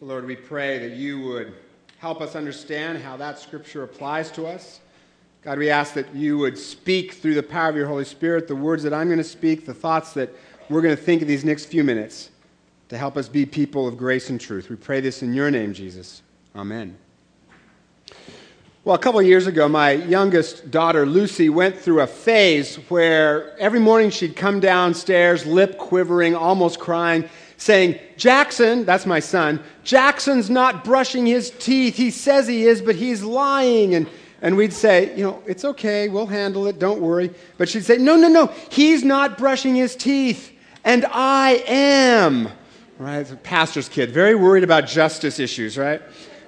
So, Lord, we pray that you would help us understand how that scripture applies to us. God, we ask that you would speak through the power of your Holy Spirit the words that I'm going to speak, the thoughts that we're going to think in these next few minutes to help us be people of grace and truth. We pray this in your name, Jesus. Amen. Well, a couple of years ago, my youngest daughter, Lucy, went through a phase where every morning she'd come downstairs, lip quivering, almost crying, saying, Jackson, that's my son, Jackson's not brushing his teeth. He says he is, but he's lying. And, and we'd say, you know, it's okay, we'll handle it, don't worry. But she'd say, no, no, no, he's not brushing his teeth, and I am. Right? It's a pastor's kid, very worried about justice issues, right?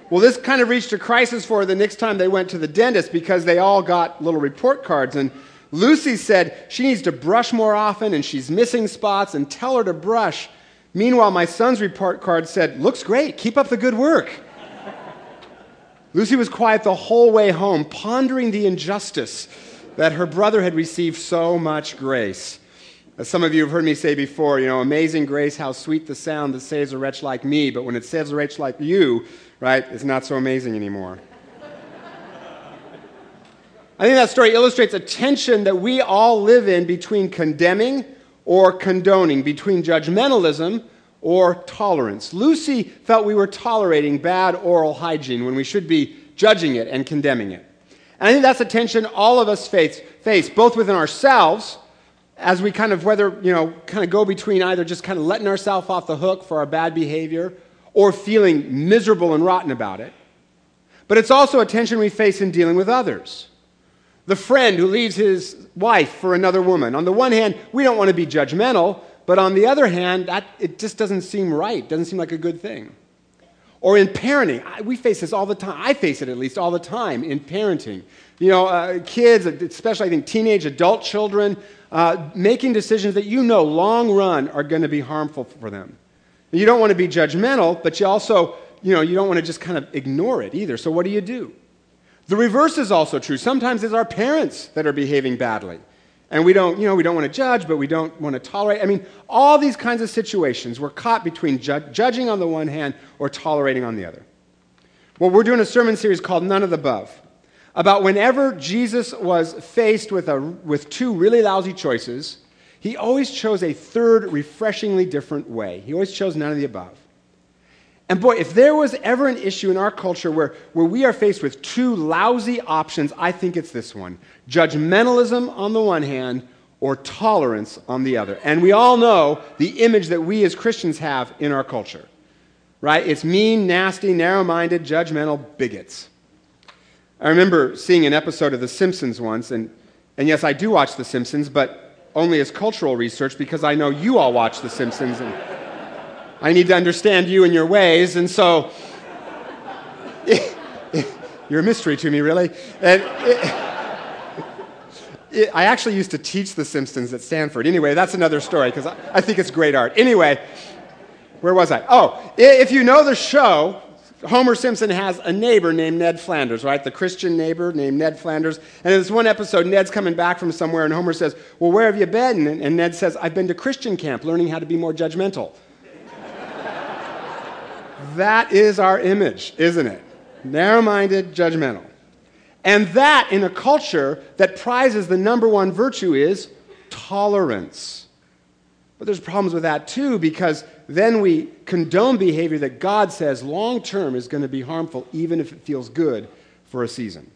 Well, this kind of reached a crisis for her the next time they went to the dentist because they all got little report cards. And Lucy said she needs to brush more often and she's missing spots and tell her to brush. Meanwhile, my son's report card said, Looks great, keep up the good work. Lucy was quiet the whole way home, pondering the injustice that her brother had received so much grace. As some of you have heard me say before, you know, amazing grace, how sweet the sound that saves a wretch like me, but when it saves a wretch like you, right, it's not so amazing anymore. I think that story illustrates a tension that we all live in between condemning or condoning, between judgmentalism or tolerance. Lucy felt we were tolerating bad oral hygiene when we should be judging it and condemning it. And I think that's a tension all of us face, face both within ourselves as we kind of whether you know kind of go between either just kind of letting ourselves off the hook for our bad behavior or feeling miserable and rotten about it. But it's also a tension we face in dealing with others. The friend who leaves his wife for another woman. On the one hand, we don't want to be judgmental, but on the other hand, that, it just doesn't seem right, doesn't seem like a good thing. Or in parenting, we face this all the time. I face it at least all the time in parenting. You know, uh, kids, especially I think teenage adult children, uh, making decisions that you know long run are going to be harmful for them. You don't want to be judgmental, but you also, you know, you don't want to just kind of ignore it either. So what do you do? The reverse is also true. Sometimes it's our parents that are behaving badly. And we don't, you know, we don't want to judge, but we don't want to tolerate. I mean, all these kinds of situations, we're caught between ju- judging on the one hand or tolerating on the other. Well, we're doing a sermon series called None of the Above about whenever Jesus was faced with, a, with two really lousy choices, he always chose a third, refreshingly different way. He always chose none of the above. And boy, if there was ever an issue in our culture where, where we are faced with two lousy options, I think it's this one judgmentalism on the one hand, or tolerance on the other. And we all know the image that we as Christians have in our culture, right? It's mean, nasty, narrow minded, judgmental bigots. I remember seeing an episode of The Simpsons once, and, and yes, I do watch The Simpsons, but only as cultural research because I know you all watch The Simpsons and I need to understand you and your ways. And so you're a mystery to me, really. And it, it, I actually used to teach The Simpsons at Stanford. Anyway, that's another story because I, I think it's great art. Anyway, where was I? Oh, if you know the show, Homer Simpson has a neighbor named Ned Flanders, right? The Christian neighbor named Ned Flanders. And in this one episode, Ned's coming back from somewhere, and Homer says, Well, where have you been? And, Ned says, I've been to Christian camp learning how to be more judgmental. That is our image, isn't it? Narrow minded, judgmental. And that in a culture that prizes the number one virtue is tolerance. But there's problems with that too because then we condone behavior that God says long term is going to be harmful, even if it feels good for a season.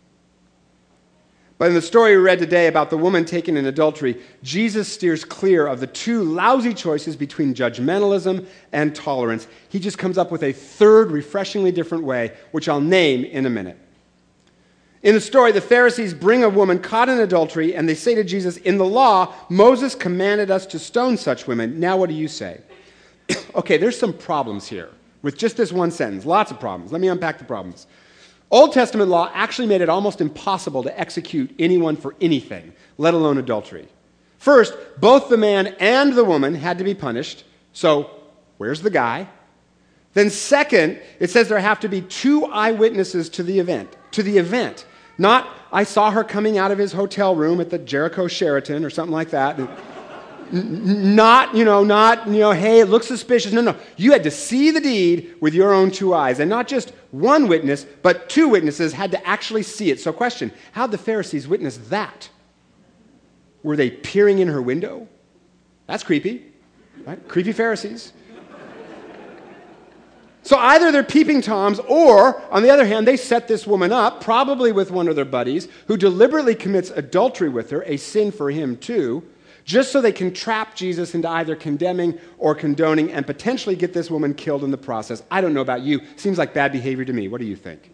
But in the story we read today about the woman taken in adultery, Jesus steers clear of the two lousy choices between judgmentalism and tolerance. He just comes up with a third, refreshingly different way, which I'll name in a minute. In the story, the Pharisees bring a woman caught in adultery, and they say to Jesus, In the law, Moses commanded us to stone such women. Now, what do you say? okay, there's some problems here with just this one sentence. Lots of problems. Let me unpack the problems. Old Testament law actually made it almost impossible to execute anyone for anything, let alone adultery. First, both the man and the woman had to be punished. So, where's the guy? Then, second, it says there have to be two eyewitnesses to the event. To the event. Not, I saw her coming out of his hotel room at the Jericho Sheraton or something like that. Not, you know, not, you know, hey, it looks suspicious. No, no. You had to see the deed with your own two eyes. And not just one witness, but two witnesses had to actually see it. So, question How'd the Pharisees witness that? Were they peering in her window? That's creepy, right? Creepy Pharisees. So either they're peeping toms, or on the other hand, they set this woman up, probably with one of their buddies, who deliberately commits adultery with her, a sin for him too, just so they can trap Jesus into either condemning or condoning and potentially get this woman killed in the process. I don't know about you. Seems like bad behavior to me. What do you think?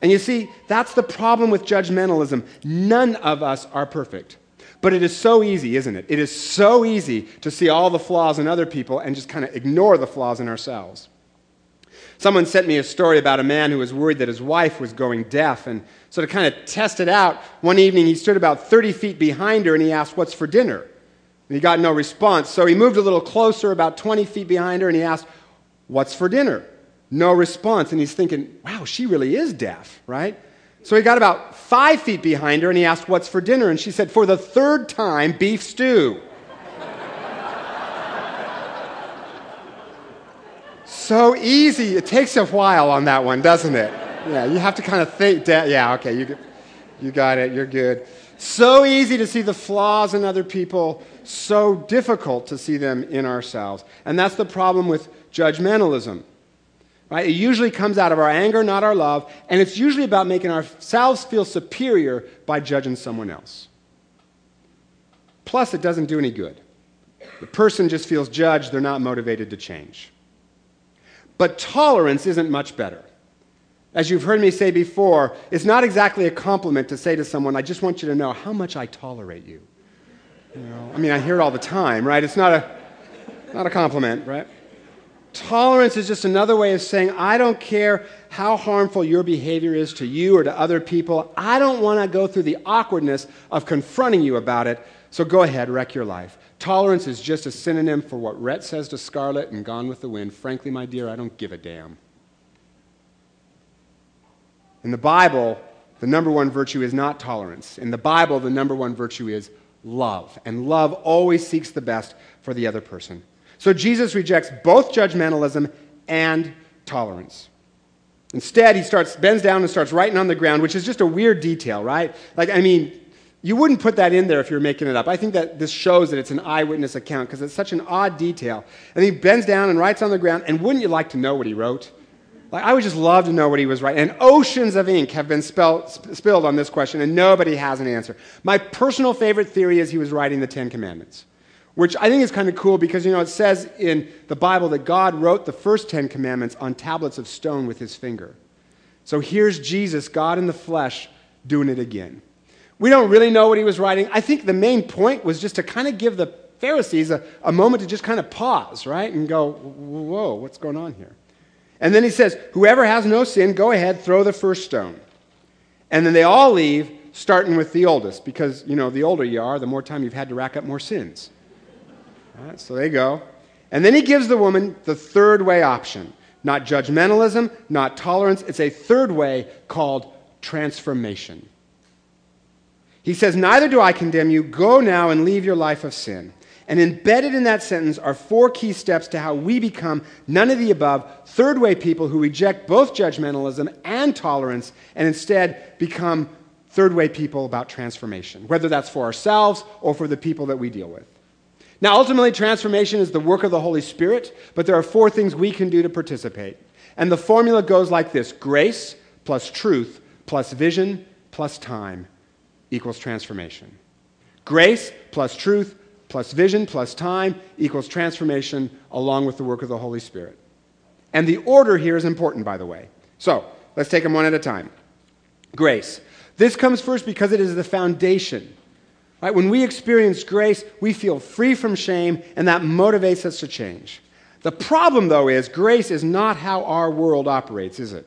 And you see, that's the problem with judgmentalism. None of us are perfect. But it is so easy, isn't it? It is so easy to see all the flaws in other people and just kind of ignore the flaws in ourselves. Someone sent me a story about a man who was worried that his wife was going deaf. And so, to kind of test it out, one evening he stood about 30 feet behind her and he asked, What's for dinner? And he got no response. So he moved a little closer, about 20 feet behind her, and he asked, What's for dinner? No response. And he's thinking, Wow, she really is deaf, right? So he got about five feet behind her and he asked, What's for dinner? And she said, For the third time, beef stew. So easy. It takes a while on that one, doesn't it? Yeah, you have to kind of think. yeah, okay, you, you got it. You're good. So easy to see the flaws in other people, so difficult to see them in ourselves. And that's the problem with judgmentalism. Right? It usually comes out of our anger, not our love, and it's usually about making ourselves feel superior by judging someone else. Plus, it doesn't do any good. The person just feels judged, they're not motivated to change. But tolerance isn't much better. As you've heard me say before, it's not exactly a compliment to say to someone, I just want you to know how much I tolerate you. you know? I mean, I hear it all the time, right? It's not a, not a compliment, right? Tolerance is just another way of saying, I don't care how harmful your behavior is to you or to other people. I don't want to go through the awkwardness of confronting you about it, so go ahead, wreck your life. Tolerance is just a synonym for what Rhett says to Scarlett and Gone with the Wind. Frankly, my dear, I don't give a damn. In the Bible, the number one virtue is not tolerance. In the Bible, the number one virtue is love. And love always seeks the best for the other person. So Jesus rejects both judgmentalism and tolerance. Instead, he starts, bends down and starts writing on the ground, which is just a weird detail, right? Like, I mean, you wouldn't put that in there if you're making it up. I think that this shows that it's an eyewitness account because it's such an odd detail. And he bends down and writes on the ground, and wouldn't you like to know what he wrote? Like, I would just love to know what he was writing. And oceans of ink have been spelled, spilled on this question, and nobody has an answer. My personal favorite theory is he was writing the Ten Commandments which I think is kind of cool because, you know, it says in the Bible that God wrote the first Ten Commandments on tablets of stone with his finger. So here's Jesus, God in the flesh, doing it again. We don't really know what he was writing. I think the main point was just to kind of give the Pharisees a, a moment to just kind of pause, right? And go, whoa, what's going on here? And then he says, Whoever has no sin, go ahead, throw the first stone. And then they all leave, starting with the oldest, because, you know, the older you are, the more time you've had to rack up more sins. So they go. And then he gives the woman the third way option not judgmentalism, not tolerance. It's a third way called transformation. He says, Neither do I condemn you. Go now and leave your life of sin. And embedded in that sentence are four key steps to how we become none of the above, third way people who reject both judgmentalism and tolerance and instead become third way people about transformation, whether that's for ourselves or for the people that we deal with. Now, ultimately, transformation is the work of the Holy Spirit, but there are four things we can do to participate. And the formula goes like this grace plus truth plus vision plus time equals transformation. Grace plus truth plus vision plus time equals transformation along with the work of the Holy Spirit. And the order here is important, by the way. So let's take them one at a time. Grace. This comes first because it is the foundation Right? When we experience grace, we feel free from shame, and that motivates us to change. The problem, though, is grace is not how our world operates, is it?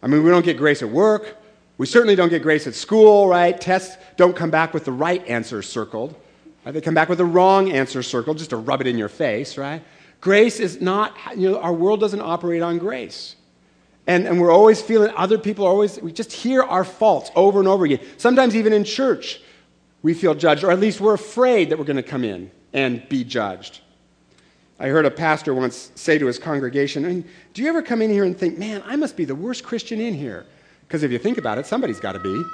I mean, we don't get grace at work. We certainly don't get grace at school, right? Tests don't come back with the right answer circled. Right? They come back with the wrong answer circled just to rub it in your face, right? Grace is not, you know, our world doesn't operate on grace. And, and we're always feeling other people are always, we just hear our faults over and over again. Sometimes even in church, we feel judged, or at least we're afraid that we're going to come in and be judged. I heard a pastor once say to his congregation, Do you ever come in here and think, man, I must be the worst Christian in here? Because if you think about it, somebody's got to be.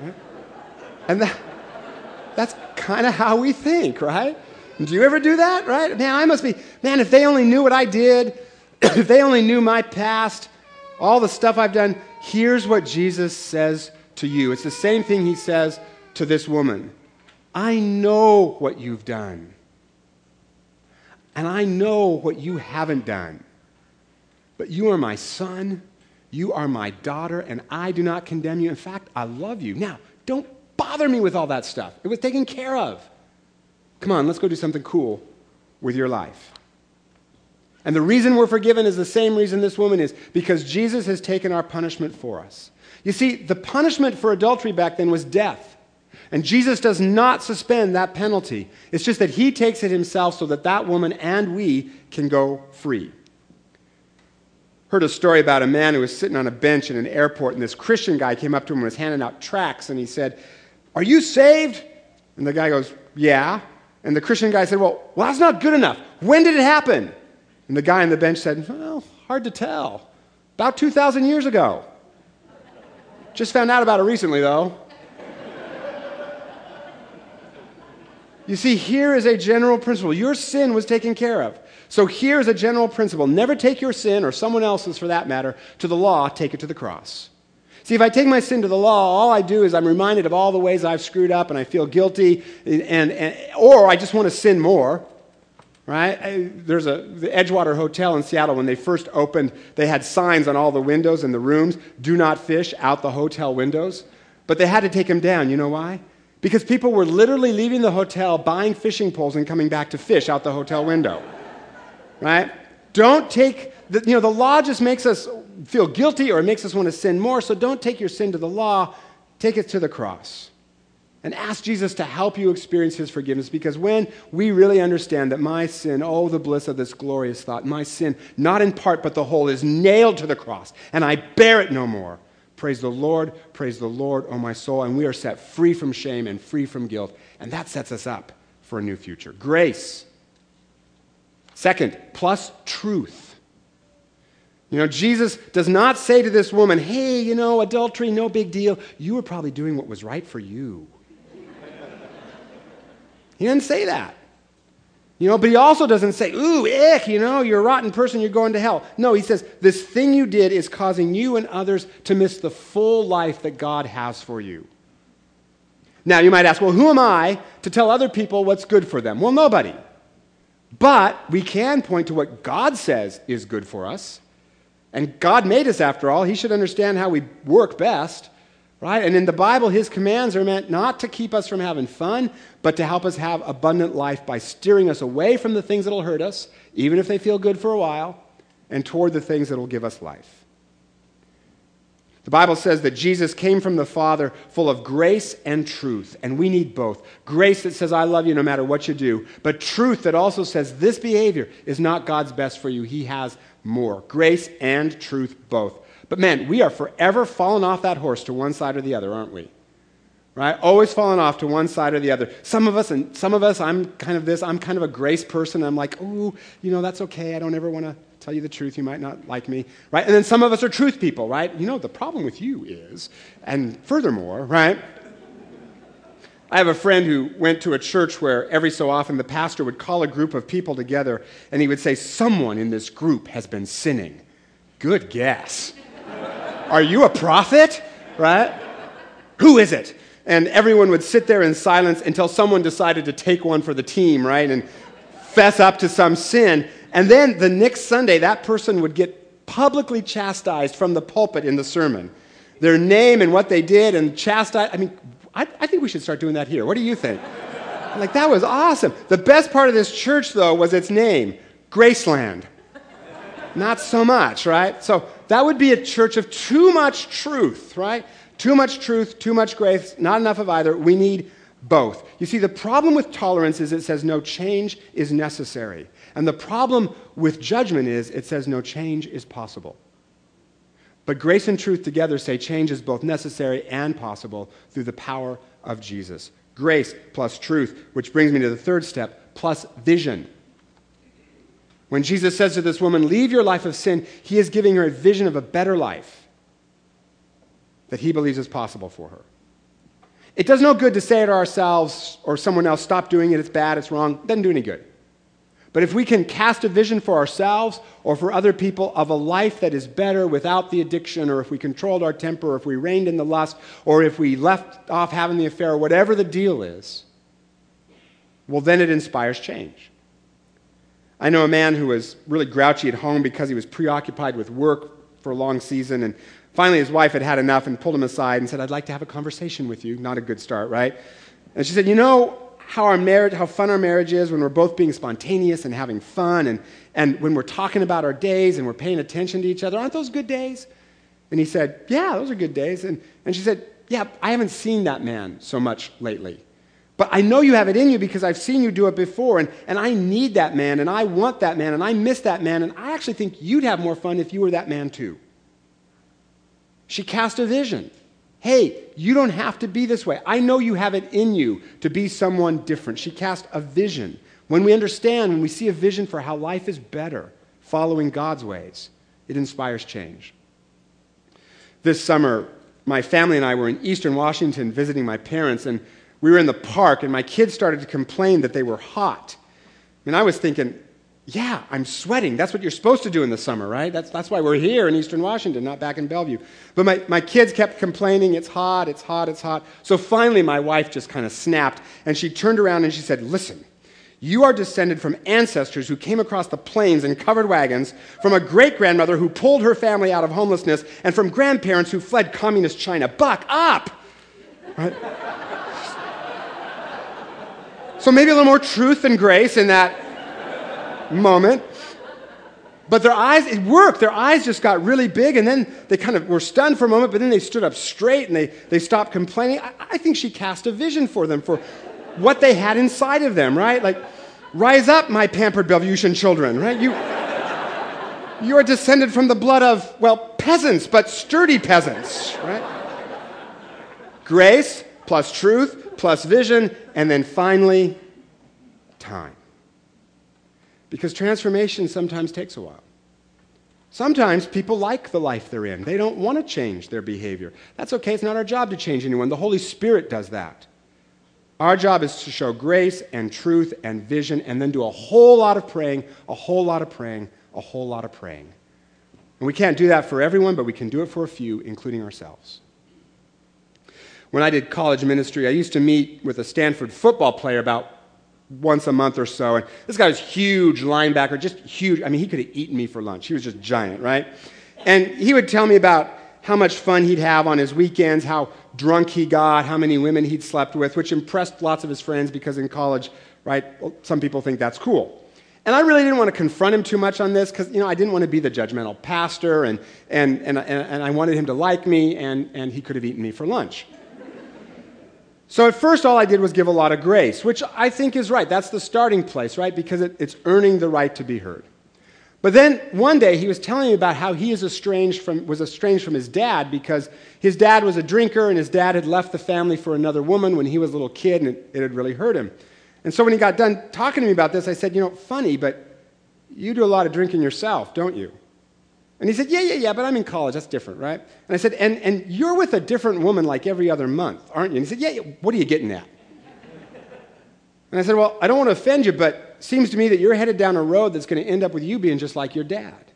Right? And that, that's kind of how we think, right? Do you ever do that, right? Man, I must be, man, if they only knew what I did, if they only knew my past, all the stuff I've done, here's what Jesus says to you. It's the same thing he says to this woman I know what you've done, and I know what you haven't done. But you are my son, you are my daughter, and I do not condemn you. In fact, I love you. Now, don't bother me with all that stuff. It was taken care of. Come on, let's go do something cool with your life. And the reason we're forgiven is the same reason this woman is because Jesus has taken our punishment for us. You see, the punishment for adultery back then was death. And Jesus does not suspend that penalty. It's just that he takes it himself so that that woman and we can go free. Heard a story about a man who was sitting on a bench in an airport, and this Christian guy came up to him and was handing out tracts, and he said, Are you saved? And the guy goes, Yeah. And the Christian guy said, Well, well that's not good enough. When did it happen? And the guy on the bench said, Well, hard to tell. About 2,000 years ago. Just found out about it recently, though. you see, here is a general principle. Your sin was taken care of. So here's a general principle never take your sin, or someone else's for that matter, to the law, take it to the cross. See, if I take my sin to the law, all I do is I'm reminded of all the ways I've screwed up and I feel guilty, and, and, or I just want to sin more. Right? There's a the Edgewater Hotel in Seattle. When they first opened, they had signs on all the windows in the rooms: "Do not fish out the hotel windows." But they had to take them down. You know why? Because people were literally leaving the hotel, buying fishing poles, and coming back to fish out the hotel window. Right? Don't take the, you know the law just makes us feel guilty or it makes us want to sin more. So don't take your sin to the law. Take it to the cross and ask Jesus to help you experience his forgiveness because when we really understand that my sin, oh, the bliss of this glorious thought, my sin, not in part but the whole, is nailed to the cross and I bear it no more. Praise the Lord, praise the Lord, oh my soul. And we are set free from shame and free from guilt. And that sets us up for a new future. Grace. Second, plus truth. You know, Jesus does not say to this woman, hey, you know, adultery, no big deal. You were probably doing what was right for you. He didn't say that. You know, but he also doesn't say, ooh, ick, you know, you're a rotten person, you're going to hell. No, he says, this thing you did is causing you and others to miss the full life that God has for you. Now, you might ask, well, who am I to tell other people what's good for them? Well, nobody. But we can point to what God says is good for us. And God made us, after all. He should understand how we work best. Right? And in the Bible, his commands are meant not to keep us from having fun, but to help us have abundant life by steering us away from the things that will hurt us, even if they feel good for a while, and toward the things that will give us life. The Bible says that Jesus came from the Father full of grace and truth, and we need both. Grace that says, I love you no matter what you do, but truth that also says, this behavior is not God's best for you. He has more. Grace and truth both. But man, we are forever falling off that horse to one side or the other, aren't we? Right? Always falling off to one side or the other. Some of us, and some of us, I'm kind of this, I'm kind of a grace person. I'm like, oh, you know, that's okay. I don't ever want to tell you the truth. You might not like me. Right? And then some of us are truth people, right? You know, the problem with you is, and furthermore, right? I have a friend who went to a church where every so often the pastor would call a group of people together and he would say, Someone in this group has been sinning. Good guess. Are you a prophet? Right? Who is it? And everyone would sit there in silence until someone decided to take one for the team, right? And fess up to some sin. And then the next Sunday, that person would get publicly chastised from the pulpit in the sermon. Their name and what they did and chastised. I mean, I, I think we should start doing that here. What do you think? like, that was awesome. The best part of this church, though, was its name Graceland. Not so much, right? So that would be a church of too much truth, right? Too much truth, too much grace, not enough of either. We need both. You see, the problem with tolerance is it says no change is necessary. And the problem with judgment is it says no change is possible. But grace and truth together say change is both necessary and possible through the power of Jesus. Grace plus truth, which brings me to the third step, plus vision. When Jesus says to this woman, Leave your life of sin, he is giving her a vision of a better life that he believes is possible for her. It does no good to say to ourselves or someone else, Stop doing it, it's bad, it's wrong. It doesn't do any good. But if we can cast a vision for ourselves or for other people of a life that is better without the addiction, or if we controlled our temper, or if we reined in the lust, or if we left off having the affair, or whatever the deal is, well, then it inspires change. I know a man who was really grouchy at home because he was preoccupied with work for a long season, and finally his wife had had enough and pulled him aside and said, I'd like to have a conversation with you. Not a good start, right? And she said, You know, how our marriage, how fun our marriage is when we're both being spontaneous and having fun and, and when we're talking about our days and we're paying attention to each other. Aren't those good days? And he said, Yeah, those are good days. And, and she said, Yeah, I haven't seen that man so much lately. But I know you have it in you because I've seen you do it before, and, and I need that man, and I want that man, and I miss that man, and I actually think you'd have more fun if you were that man too. She cast a vision. Hey, you don't have to be this way. I know you have it in you to be someone different. She cast a vision. When we understand, when we see a vision for how life is better, following God's ways, it inspires change. This summer, my family and I were in eastern Washington visiting my parents, and we were in the park, and my kids started to complain that they were hot. And I was thinking, yeah, I'm sweating. That's what you're supposed to do in the summer, right? That's, that's why we're here in Eastern Washington, not back in Bellevue. But my, my kids kept complaining, it's hot, it's hot, it's hot. So finally, my wife just kind of snapped, and she turned around and she said, Listen, you are descended from ancestors who came across the plains in covered wagons, from a great grandmother who pulled her family out of homelessness, and from grandparents who fled communist China. Buck up! Right? so maybe a little more truth and grace in that moment. But their eyes, it worked. Their eyes just got really big, and then they kind of were stunned for a moment, but then they stood up straight and they, they stopped complaining. I, I think she cast a vision for them, for what they had inside of them, right? Like, rise up, my pampered Bellevutian children, right? You, you are descended from the blood of, well, peasants, but sturdy peasants, right? Grace plus truth plus vision, and then finally, time. Because transformation sometimes takes a while. Sometimes people like the life they're in. They don't want to change their behavior. That's okay. It's not our job to change anyone. The Holy Spirit does that. Our job is to show grace and truth and vision and then do a whole lot of praying, a whole lot of praying, a whole lot of praying. And we can't do that for everyone, but we can do it for a few, including ourselves. When I did college ministry, I used to meet with a Stanford football player about once a month or so. And this guy was huge linebacker, just huge. I mean, he could have eaten me for lunch. He was just giant, right? And he would tell me about how much fun he'd have on his weekends, how drunk he got, how many women he'd slept with, which impressed lots of his friends because in college, right, some people think that's cool. And I really didn't want to confront him too much on this because, you know, I didn't want to be the judgmental pastor and, and, and, and, I wanted him to like me and, and he could have eaten me for lunch. So at first, all I did was give a lot of grace, which I think is right. That's the starting place, right? Because it, it's earning the right to be heard. But then one day he was telling me about how he is estranged from, was estranged from his dad because his dad was a drinker and his dad had left the family for another woman when he was a little kid and it, it had really hurt him. And so when he got done talking to me about this, I said, You know, funny, but you do a lot of drinking yourself, don't you? And he said, Yeah, yeah, yeah, but I'm in college. That's different, right? And I said, And, and you're with a different woman like every other month, aren't you? And he said, Yeah, yeah. What are you getting at? And I said, Well, I don't want to offend you, but it seems to me that you're headed down a road that's going to end up with you being just like your dad.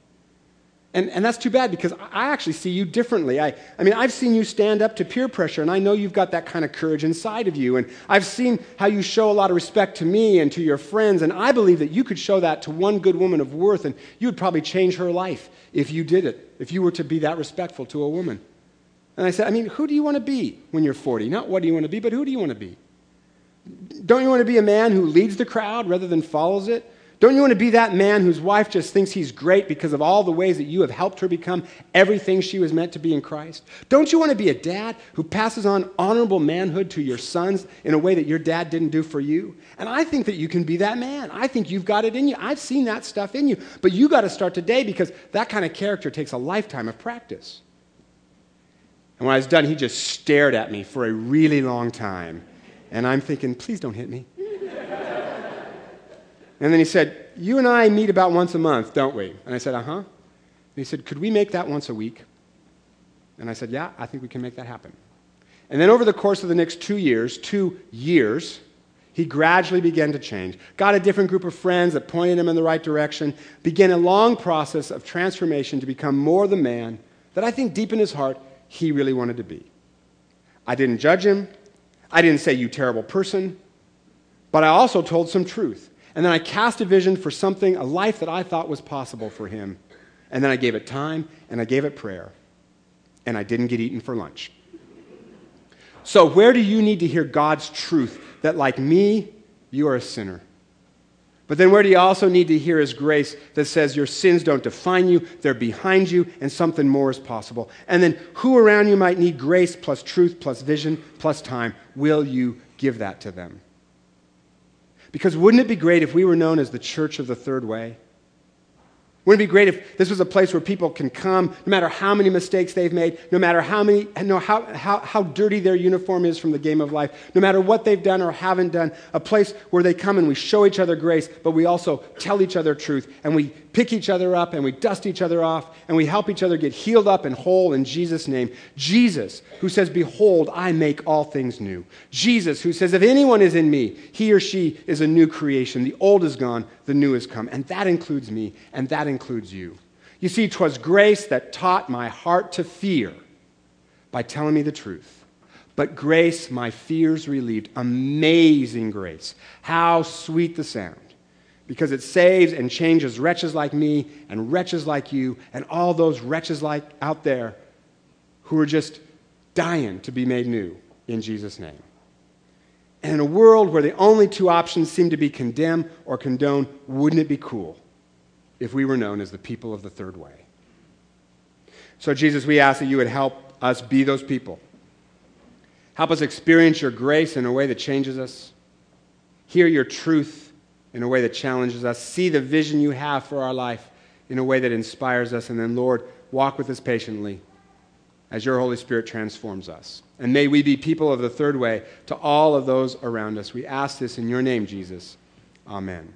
And, and that's too bad because I actually see you differently. I, I mean, I've seen you stand up to peer pressure, and I know you've got that kind of courage inside of you. And I've seen how you show a lot of respect to me and to your friends, and I believe that you could show that to one good woman of worth, and you would probably change her life if you did it, if you were to be that respectful to a woman. And I said, I mean, who do you want to be when you're 40? Not what do you want to be, but who do you want to be? Don't you want to be a man who leads the crowd rather than follows it? Don't you want to be that man whose wife just thinks he's great because of all the ways that you have helped her become everything she was meant to be in Christ? Don't you want to be a dad who passes on honorable manhood to your sons in a way that your dad didn't do for you? And I think that you can be that man. I think you've got it in you. I've seen that stuff in you. But you got to start today because that kind of character takes a lifetime of practice. And when I was done, he just stared at me for a really long time. And I'm thinking, please don't hit me. And then he said, You and I meet about once a month, don't we? And I said, Uh huh. And he said, Could we make that once a week? And I said, Yeah, I think we can make that happen. And then over the course of the next two years, two years, he gradually began to change. Got a different group of friends that pointed him in the right direction, began a long process of transformation to become more the man that I think deep in his heart he really wanted to be. I didn't judge him. I didn't say, you terrible person. But I also told some truth. And then I cast a vision for something, a life that I thought was possible for him. And then I gave it time and I gave it prayer. And I didn't get eaten for lunch. So, where do you need to hear God's truth that, like me, you are a sinner? But then, where do you also need to hear His grace that says your sins don't define you, they're behind you, and something more is possible? And then, who around you might need grace plus truth plus vision plus time? Will you give that to them? Because wouldn't it be great if we were known as the church of the third way? Wouldn't it be great if this was a place where people can come, no matter how many mistakes they've made, no matter how, many, no, how, how, how dirty their uniform is from the game of life, no matter what they've done or haven't done, a place where they come and we show each other grace, but we also tell each other truth, and we pick each other up, and we dust each other off, and we help each other get healed up and whole in Jesus' name. Jesus, who says, Behold, I make all things new. Jesus, who says, If anyone is in me, he or she is a new creation. The old is gone, the new has come. And that includes me, and that includes you. You see, 'twas grace that taught my heart to fear by telling me the truth. But grace, my fears relieved. Amazing grace. How sweet the sound. Because it saves and changes wretches like me and wretches like you and all those wretches like out there who are just dying to be made new in Jesus' name. And in a world where the only two options seem to be condemn or condone, wouldn't it be cool if we were known as the people of the third way? So, Jesus, we ask that you would help us be those people. Help us experience your grace in a way that changes us, hear your truth in a way that challenges us, see the vision you have for our life in a way that inspires us, and then, Lord, walk with us patiently as your Holy Spirit transforms us. And may we be people of the third way to all of those around us. We ask this in your name, Jesus. Amen.